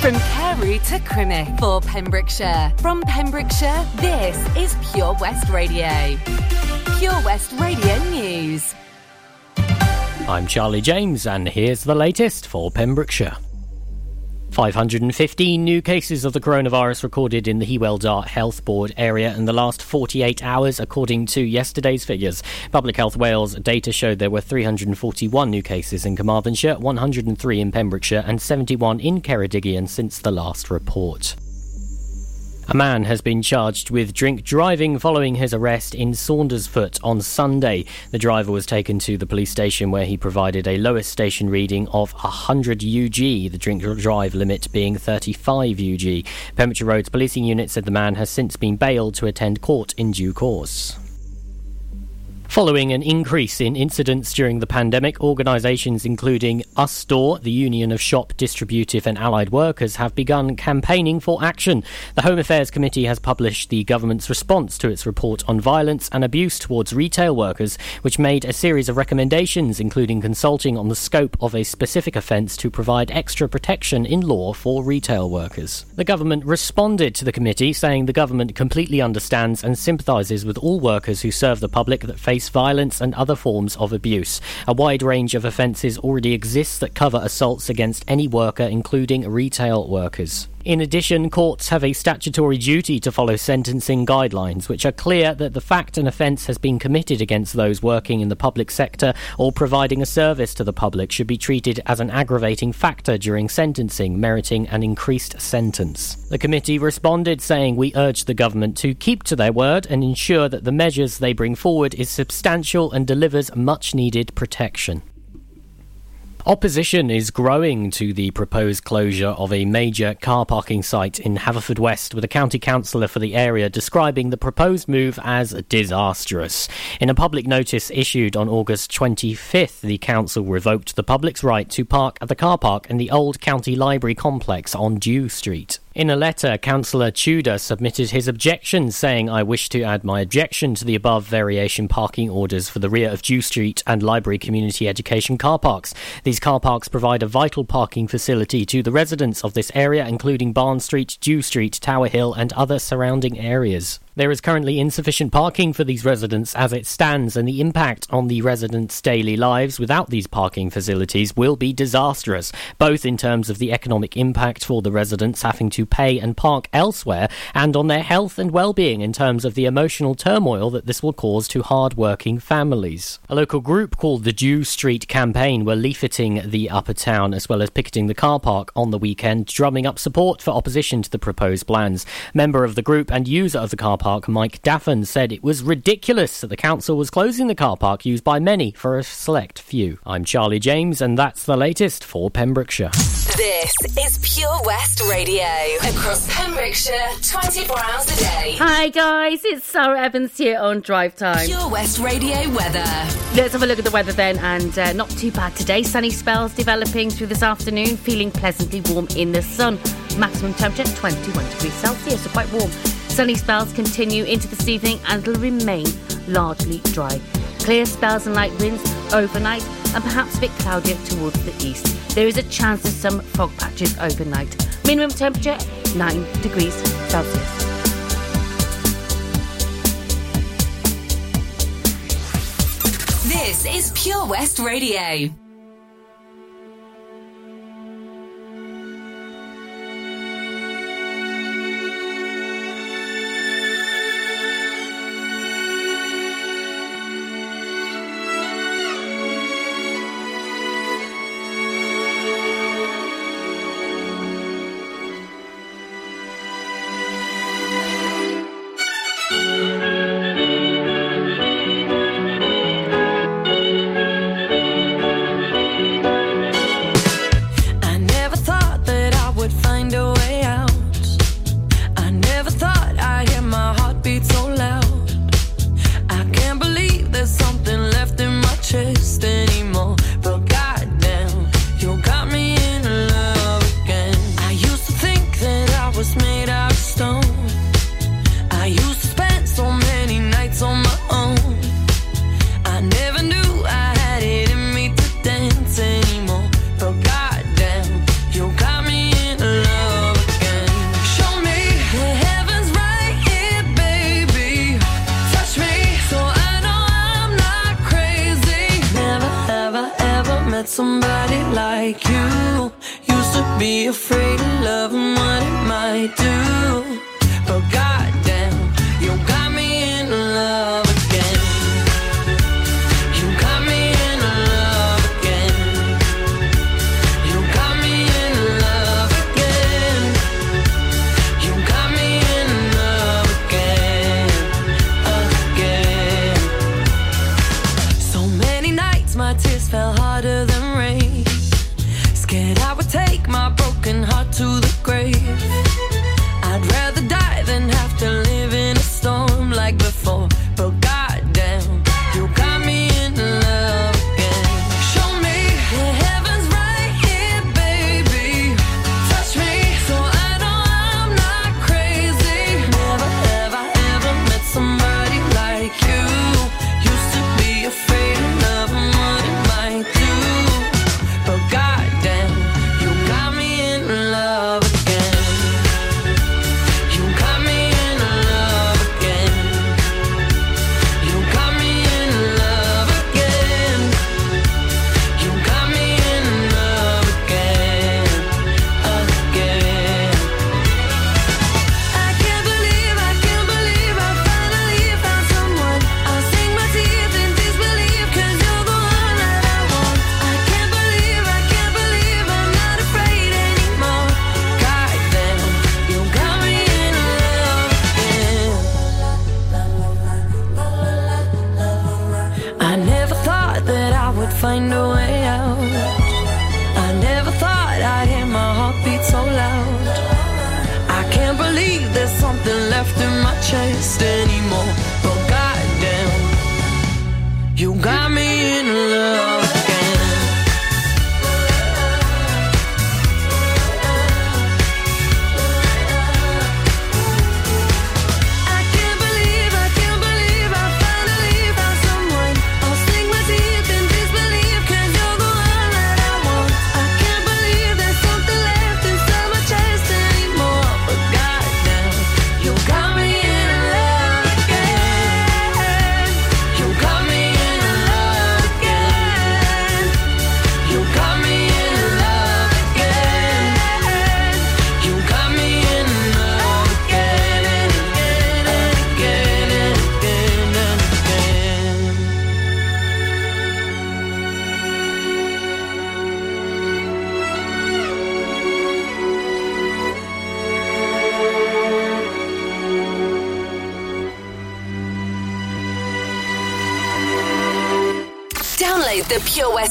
From Carew to Crymych for Pembrokeshire. From Pembrokeshire, this is Pure West Radio. Pure West Radio News. I'm Charlie James, and here's the latest for Pembrokeshire. 515 new cases of the coronavirus recorded in the Hywel Dda Health Board area in the last 48 hours, according to yesterday's figures. Public Health Wales data showed there were 341 new cases in Carmarthenshire, 103 in Pembrokeshire, and 71 in Ceredigion since the last report. A man has been charged with drink driving following his arrest in Saundersfoot on Sunday. The driver was taken to the police station where he provided a lowest station reading of 100 UG, the drink drive limit being 35 UG. Pembrokeshire Roads Policing Unit said the man has since been bailed to attend court in due course. Following an increase in incidents during the pandemic, organisations including Usdaw, the Union of Shop, Distributive and Allied Workers, have begun campaigning for action. The Home Affairs Committee has published the government's response to its report on violence and abuse towards retail workers, which made a series of recommendations, including consulting on the scope of a specific offence to provide extra protection in law for retail workers. The government responded to the committee, saying the government completely understands and sympathises with all workers who serve the public that face violence and other forms of abuse. A wide range of offences already exists that cover assaults against any worker, including retail workers. In addition, courts have a statutory duty to follow sentencing guidelines, which are clear that the fact an offence has been committed against those working in the public sector or providing a service to the public should be treated as an aggravating factor during sentencing, meriting an increased sentence. The committee responded saying, We urge the government to keep to their word and ensure that the measures they bring forward is substantial and delivers much needed protection. Opposition is growing to the proposed closure of a major car parking site in Haverfordwest, with a county councillor for the area describing the proposed move as disastrous. In a public notice issued on August 25th, the council revoked the public's right to park at the car park in the old county library complex on Dew Street. In a letter, Councillor Tudor submitted his objections, saying, I wish to add my objection to the above variation parking orders for the rear of Dew Street and Library Community Education car parks. These car parks provide a vital parking facility to the residents of this area, including Barn Street, Dew Street, Tower Hill, and other surrounding areas. There is currently insufficient parking for these residents as it stands, and the impact on the residents' daily lives without these parking facilities will be disastrous, both in terms of the economic impact for the residents having to pay and park elsewhere, and on their health and well-being in terms of the emotional turmoil that this will cause to hard-working families. A local group called the Dew Street Campaign were leafleting the upper town as well as picketing the car park on the weekend, drumming up support for opposition to the proposed plans. Member of the group and user of the car park, Mike Daffin, said it was ridiculous that the council was closing the car park used by many for a select few. I'm Charlie James, and that's the latest for Pembrokeshire. This is Pure West Radio. Across Pembrokeshire, 24 hours a day. Hi guys, it's Sara Evans here on Drive Time. Pure West Radio weather. Let's have a look at the weather then, and uh, not too bad today. Sunny spells developing through this afternoon, feeling pleasantly warm in the sun. Maximum temperature 21 degrees Celsius, so quite warm. Sunny spells continue into this evening and will remain largely dry. Clear spells and light winds overnight, and perhaps a bit cloudier towards the east. There is a chance of some fog patches overnight. Minimum temperature 9 degrees Celsius. This is Pure West Radio.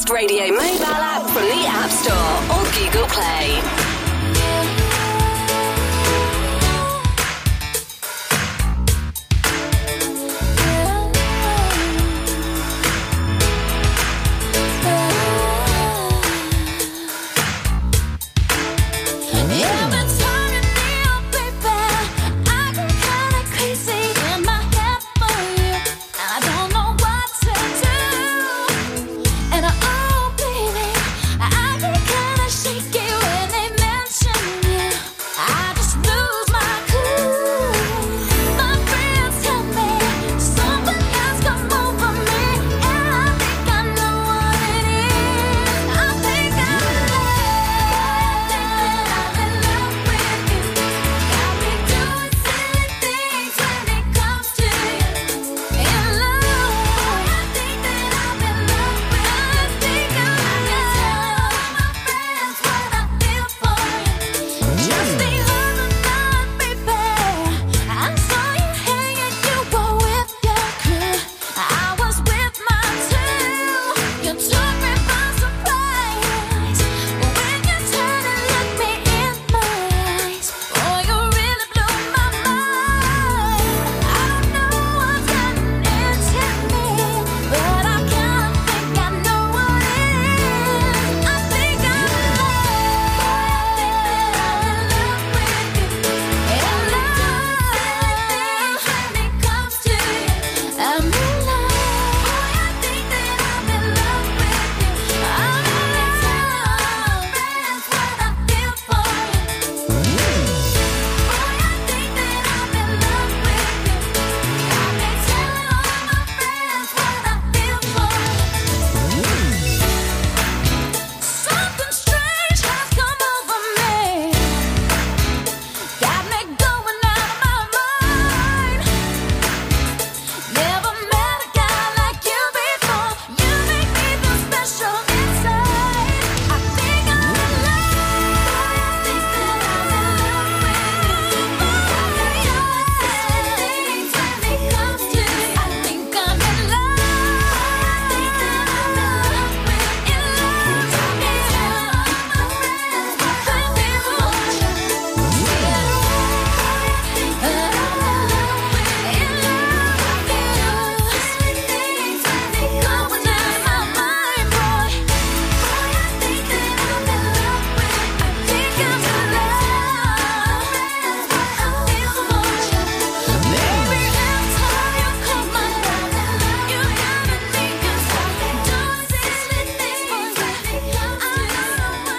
Radio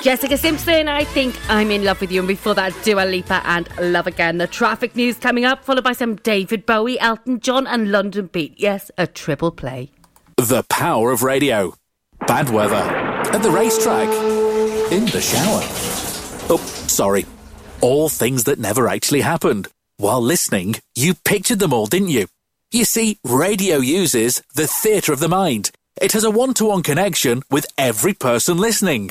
Jessica Simpson, I think I'm in love with you. And before that, Dua Lipa and Love Again. The traffic news coming up, followed by some David Bowie, Elton John, and Londonbeat. Yes, a triple play. The power of radio. Bad weather. At the racetrack. In the shower. Oh, sorry. All things that never actually happened. While listening, you pictured them all, didn't you? You see, radio uses the theatre of the mind. It has a one to one connection with every person listening.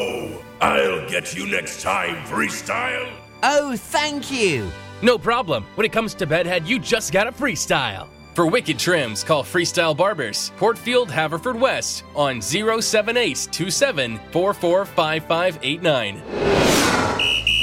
I'll get you next time, Freestyle. Oh, thank you. No problem. When it comes to bedhead, you just gotta freestyle. For wicked trims, call Freestyle Barbers, Portfield, Haverfordwest, on 07827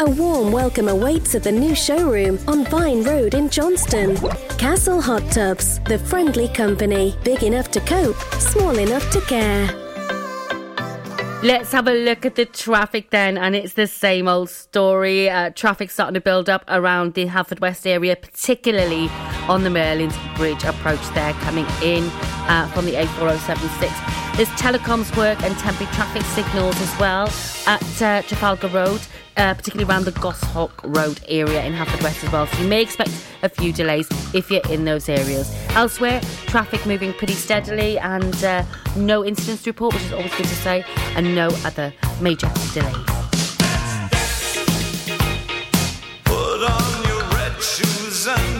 A warm welcome awaits at the new showroom on Vine Road in Johnston. Castle Hot Tubs, the friendly company, big enough to cope, small enough to care. Let's have a look at the traffic then, and it's the same old story. Uh, traffic starting to build up around the Haverfordwest area, particularly on the Merlin's Bridge approach there, coming in uh, from the A4076. There's telecoms work and temporary traffic signals as well at uh, Trafalgar Road. Uh, particularly around the Goshawk Road area in Haverfordwest as well. So you may expect a few delays if you're in those areas. Elsewhere, traffic moving pretty steadily and uh, no incidents to report, which is always good to say, and no other major delays. Put on your red shoes and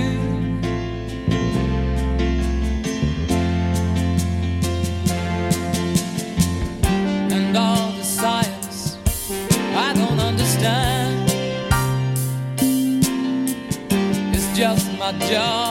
job.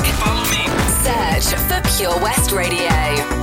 for Pure West Radio.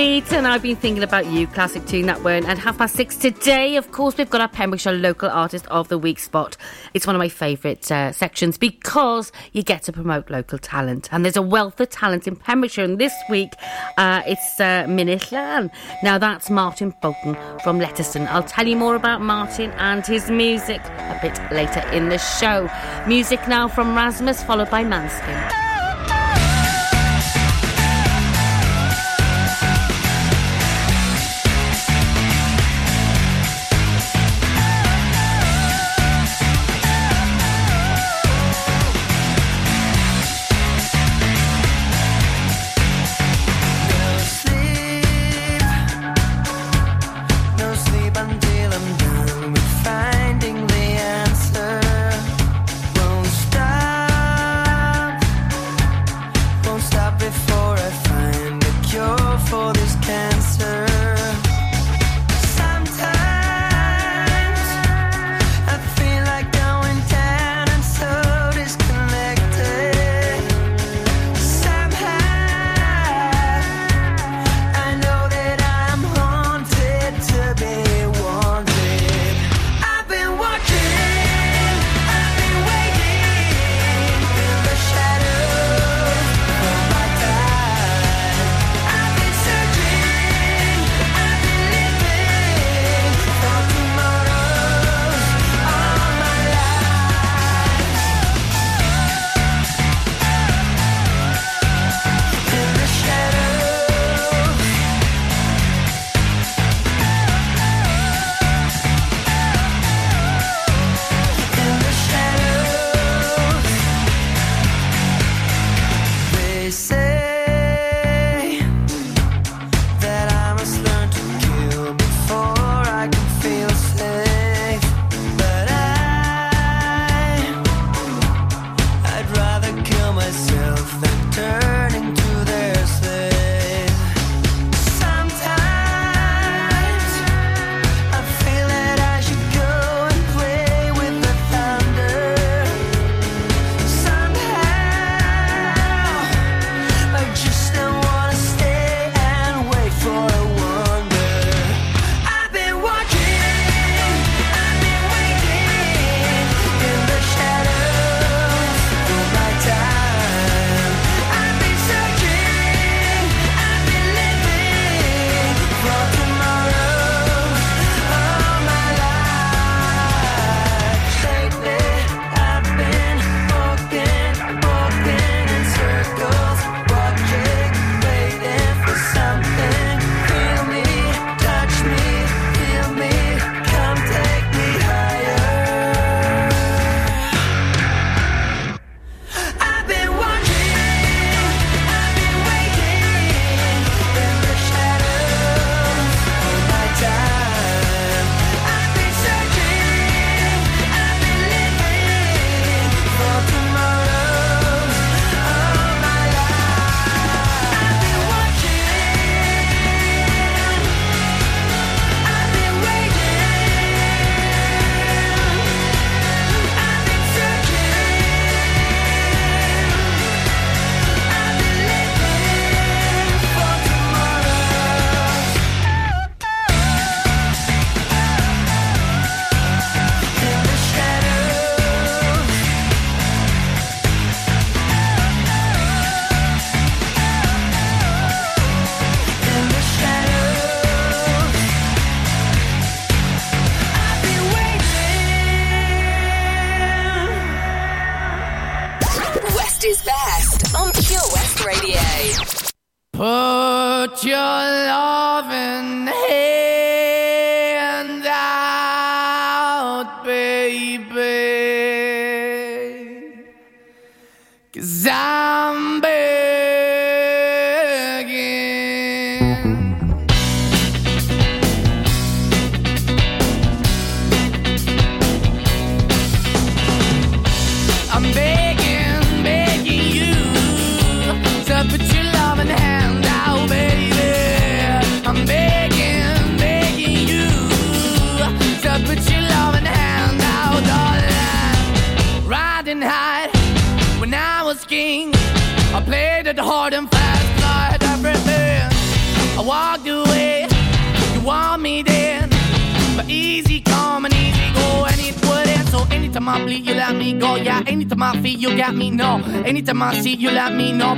And I've been thinking about you. Classic tune that went at half past six today. Of course, we've got our Pembrokeshire Local Artist of the Week spot. It's one of my favourite uh, sections because you get to promote local talent, and there's a wealth of talent in Pembrokeshire. And this week, uh, it's uh, Now that's Martin Bolton from Letterston. I'll tell you more about Martin and his music a bit later in the show. Music now from Rasmus, followed by Måneskin.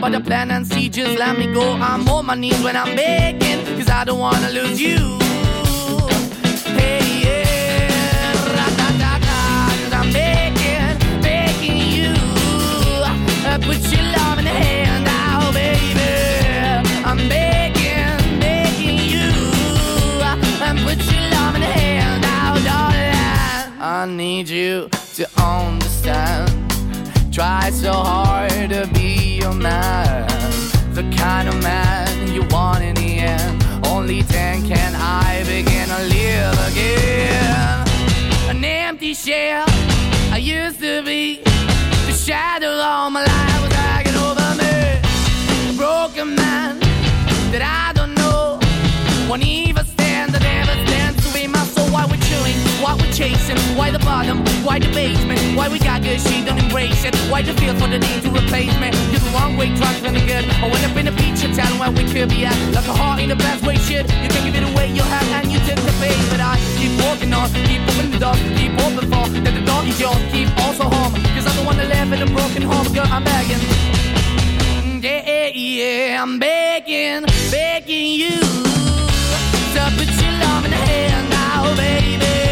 But the plan and see, just let me go. I'm on my knees when I'm begging, cause I don't wanna lose you. Chasing, why the bottom, why the basement, why we got good, she don't embrace it. Why the feel for the need to replace me? You're the wrong way, trying to the good. I went up in a feature town where we could be at. Like a heart in the best way, shit. You can give it away, you have, and you took the bait. But I keep walking on, keep opening the door, keep open for that the door is yours, keep also home. Cause I'm the one that live in a broken home, girl, I'm begging. Yeah, yeah, I'm begging, begging you to put your love in the hand now, baby.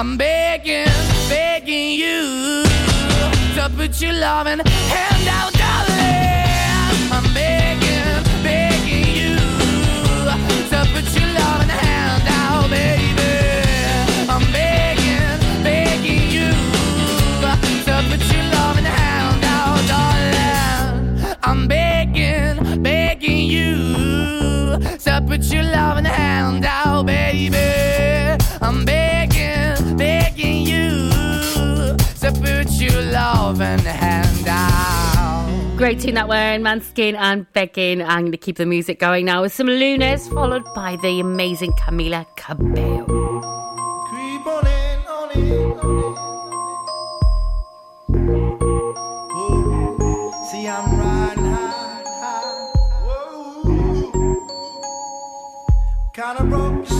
I'm begging, begging you. To put your loving hand out, Great tune that wearing Måneskin and Begging. I'm going to keep the music going now with some Luniz, followed by the amazing Camila Cabello. Creep on in, on in, on in. Whoa. Kinda broke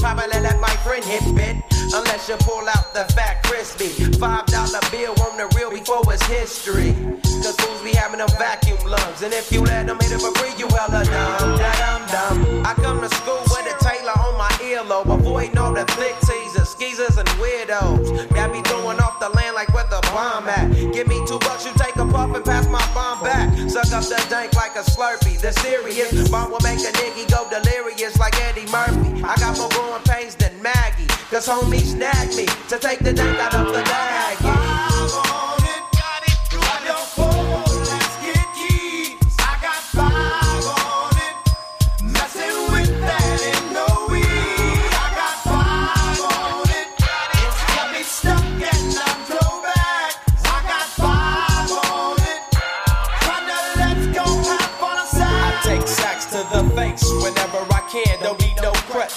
Probably let my friend hit bit. Unless you pull out the fat crispy. Five dollar bill on the real before it's history. Cause fools be having them vacuum lungs. And if you let them hit it for free, you hella dumb. Da dum dum. I come to school with a Taylor on my earlobe. Avoiding all the flick teasers, skeezers, and weirdos. That be throwing off the land like where the bomb at. Give me two bucks, you take puff and pass my bomb back. Suck up the dank like a slurpee. The serious bomb will make a nigga go delirious like Eddie Murphy. I got more growing pains than Maggie. Cause Cause homie snagged me to take the dank out of the bag. Yeah.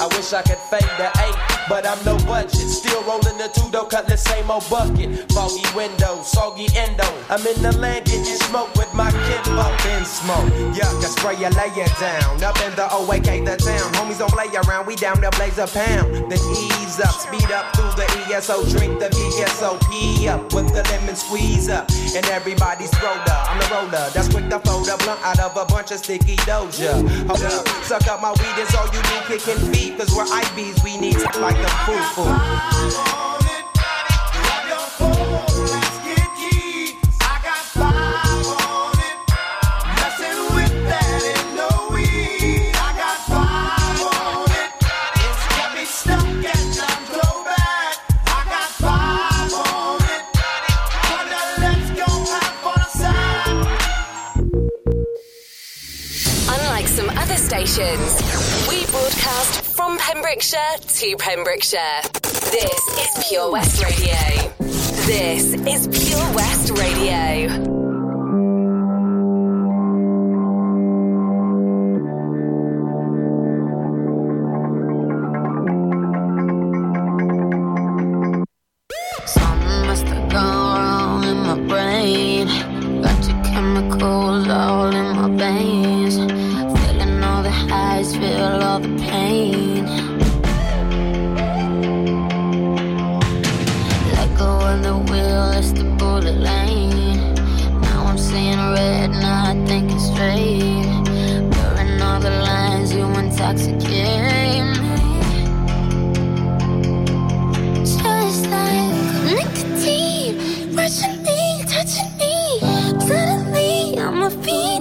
I wish I could fade the eight, but I'm no budget. Still rolling the two though, cut the same old bucket. Foggy window, soggy endo. I'm in the land getting smoke with my kid up in smoke. Yuck, I spray you, lay down. Up in the OAK, the town. Homies don't play around, we down there blaze a pound. Then ease up, speed up through the ESO. Drink the VSOP up with the lemon squeeze up. And everybody's roller. I'm the roller that's quick to fold a blunt out of a bunch of sticky doja. Hold up, suck up my weed, is all you do, kicking feet. Cause we're IBs, we need to like a foo foo. Unlike some other stations, Pembrokeshire to Pembrokeshire. This is Pure West Radio. This is Pure West Radio.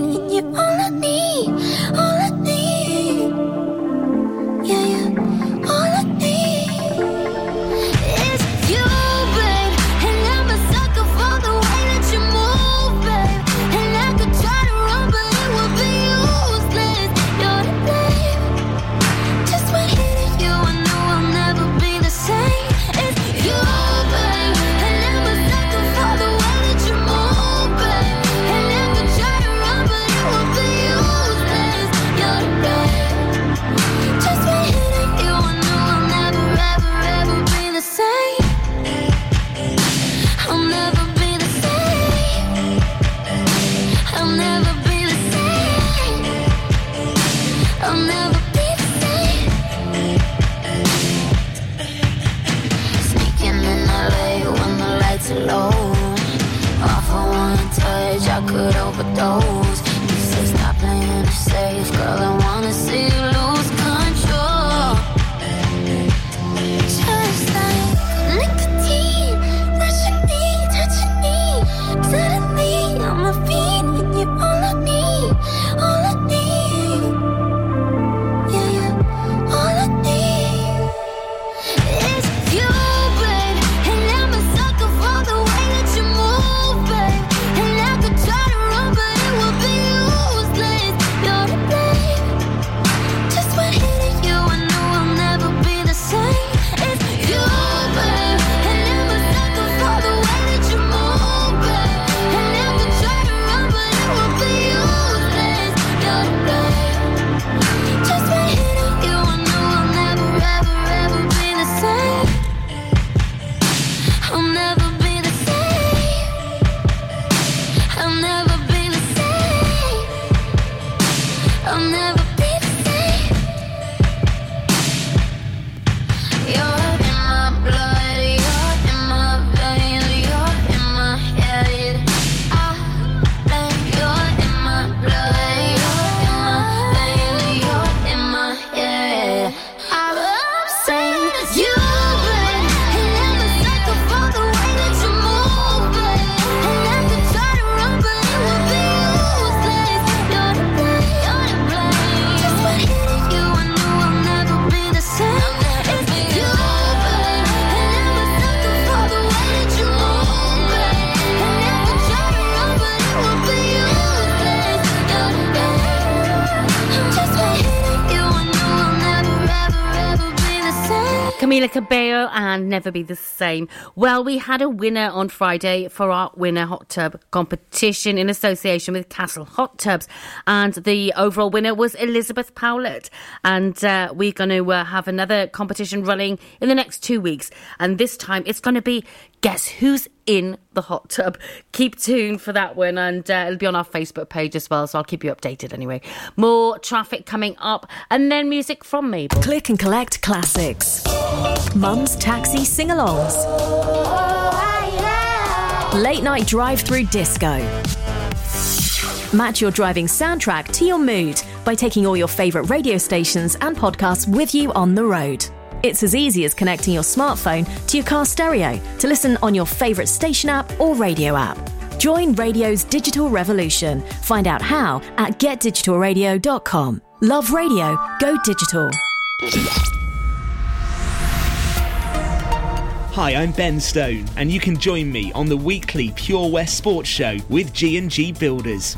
And you're all I Never Be the Same. Well, we had a winner on Friday for our winner hot tub competition in association with Castle Hot Tubs. And the overall winner was Elizabeth Powlett. And uh, we're going to uh, have another competition running in the next two weeks. And this time it's going to be Guess Who's in the Hot Tub. Keep tuned for that one. And uh, it'll be on our Facebook page as well. So I'll keep you updated anyway. More traffic coming up. And then music from Mabel. Click and collect classics. Mum's taxi sing alongs. Late night drive through disco. Match your driving soundtrack to your mood by taking all your favourite radio stations and podcasts with you on the road. It's as easy as connecting your smartphone to your car stereo to listen on your favourite station app or radio app. Join radio's digital revolution. Find out how at getdigitalradio.com. Love radio, go digital. Hi, I'm Ben Stone, and you can join me on the weekly Pure West Sports Show with G&G Builders.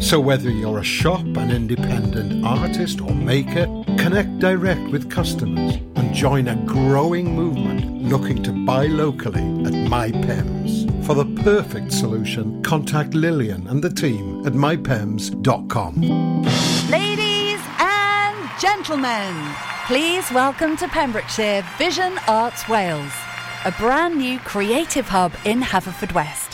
So, whether you're a shop, an independent artist, or maker, connect direct with customers and join a growing movement looking to buy locally at MyPems. For the perfect solution, contact Lillian and the team at mypems.com. Ladies and gentlemen, please welcome to Pembrokeshire Vision Arts Wales, a brand new creative hub in Haverfordwest.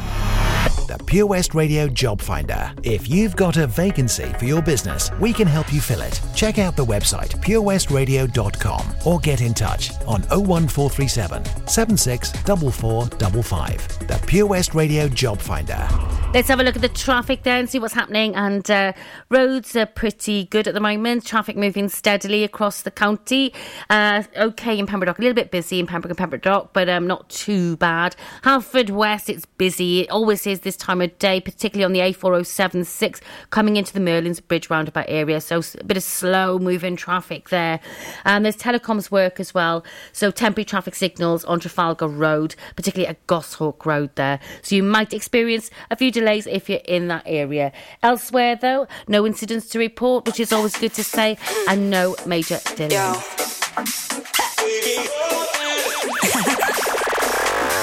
The Pure West Radio Job Finder. If you've got a vacancy for your business, we can help you fill it. Check out the website purewestradio.com or get in touch on 01437 764455. The Pure West Radio Job Finder. Let's have a look at the traffic there and see what's happening. And uh, roads are pretty good at the moment. Traffic moving steadily across the county. Uh, okay in Pembroke Dock, a little bit busy in Pembroke and Pembroke Dock, but um, not too bad. Haverfordwest, it's busy. It always is this time of day, particularly on the A4076 coming into the Merlin's Bridge roundabout area. So a bit of slow moving traffic there. Um, there's telecoms work as well. So temporary traffic signals on Trafalgar Road, particularly at Goshawk Road there. So you might experience a few delays if you're in that area. Elsewhere, though, no incidents to report, which is always good to say, and no major delays.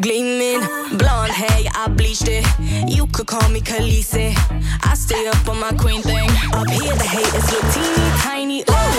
Gleaming. Blonde hair, yeah, I bleached it. You could call me Khaleesi. I stay up on my queen thing. Up here, the haters look teeny tiny. Ooh.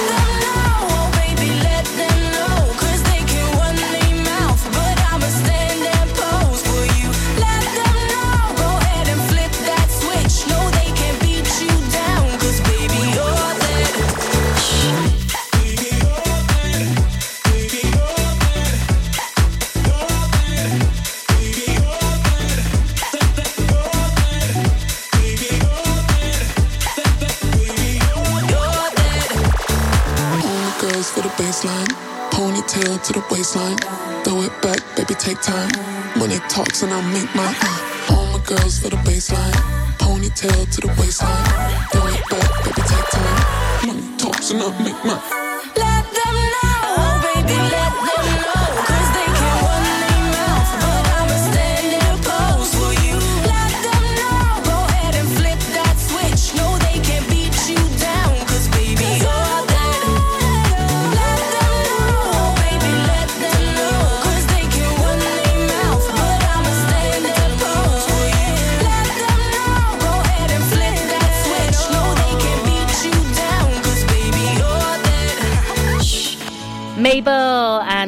Ponytail to the waistline. Throw it back, baby, take time. Money talks and I make. Uh, all my girls for the baseline. Ponytail to the waistline. Throw it back, baby, take time. Money talks and I make mine.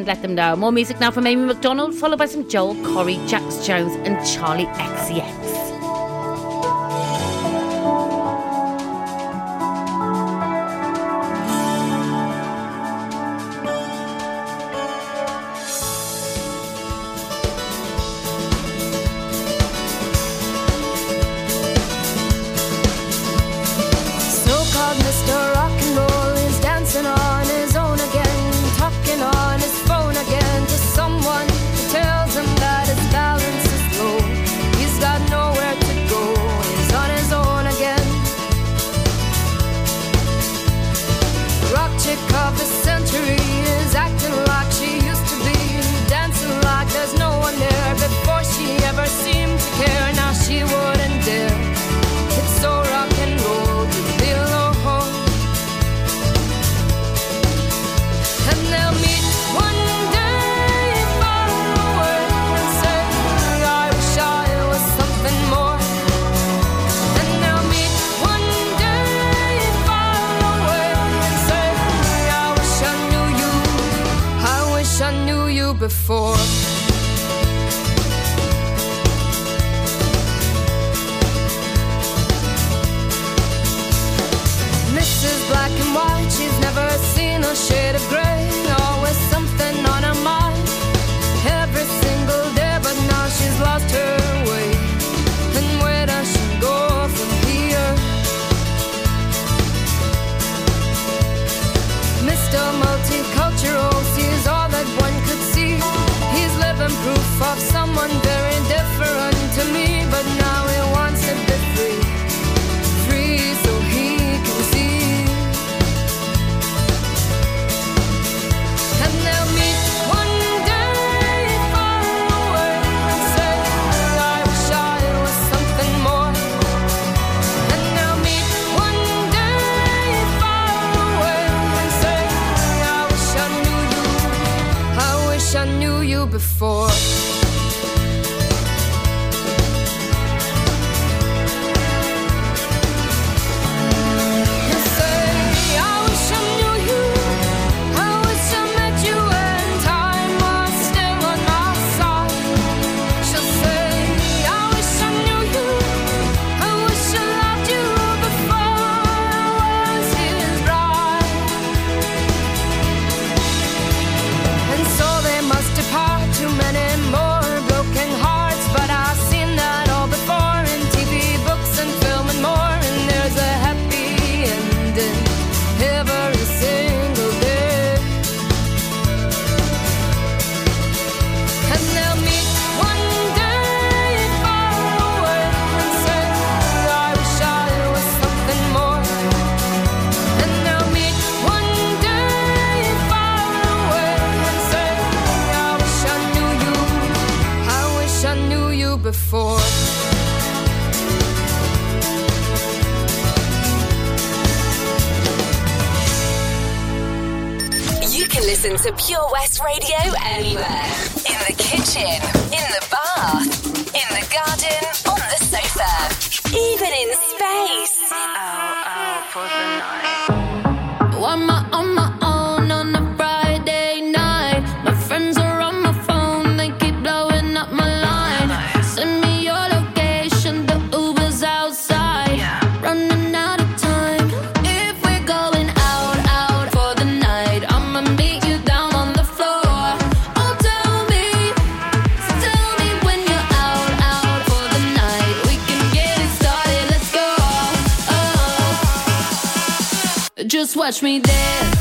And let them know. More music now from Amy Macdonald, followed by some Joel Corry, Jax Jones, and Charli XCX. Watch me dance.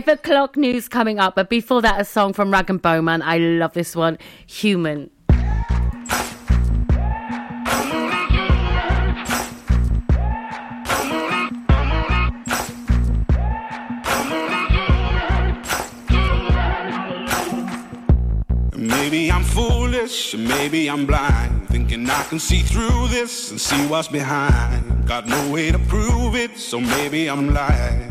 Five o'clock news coming up, but before that, a song from Rag'n'Bone Man. I love this one, Human. Maybe I'm foolish, maybe I'm blind. Thinking I can see through this and see what's behind. Got no way to prove it, so maybe I'm lying.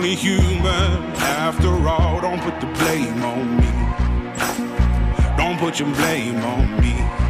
only human after all. Don't put the blame on me. Don't put your blame on me.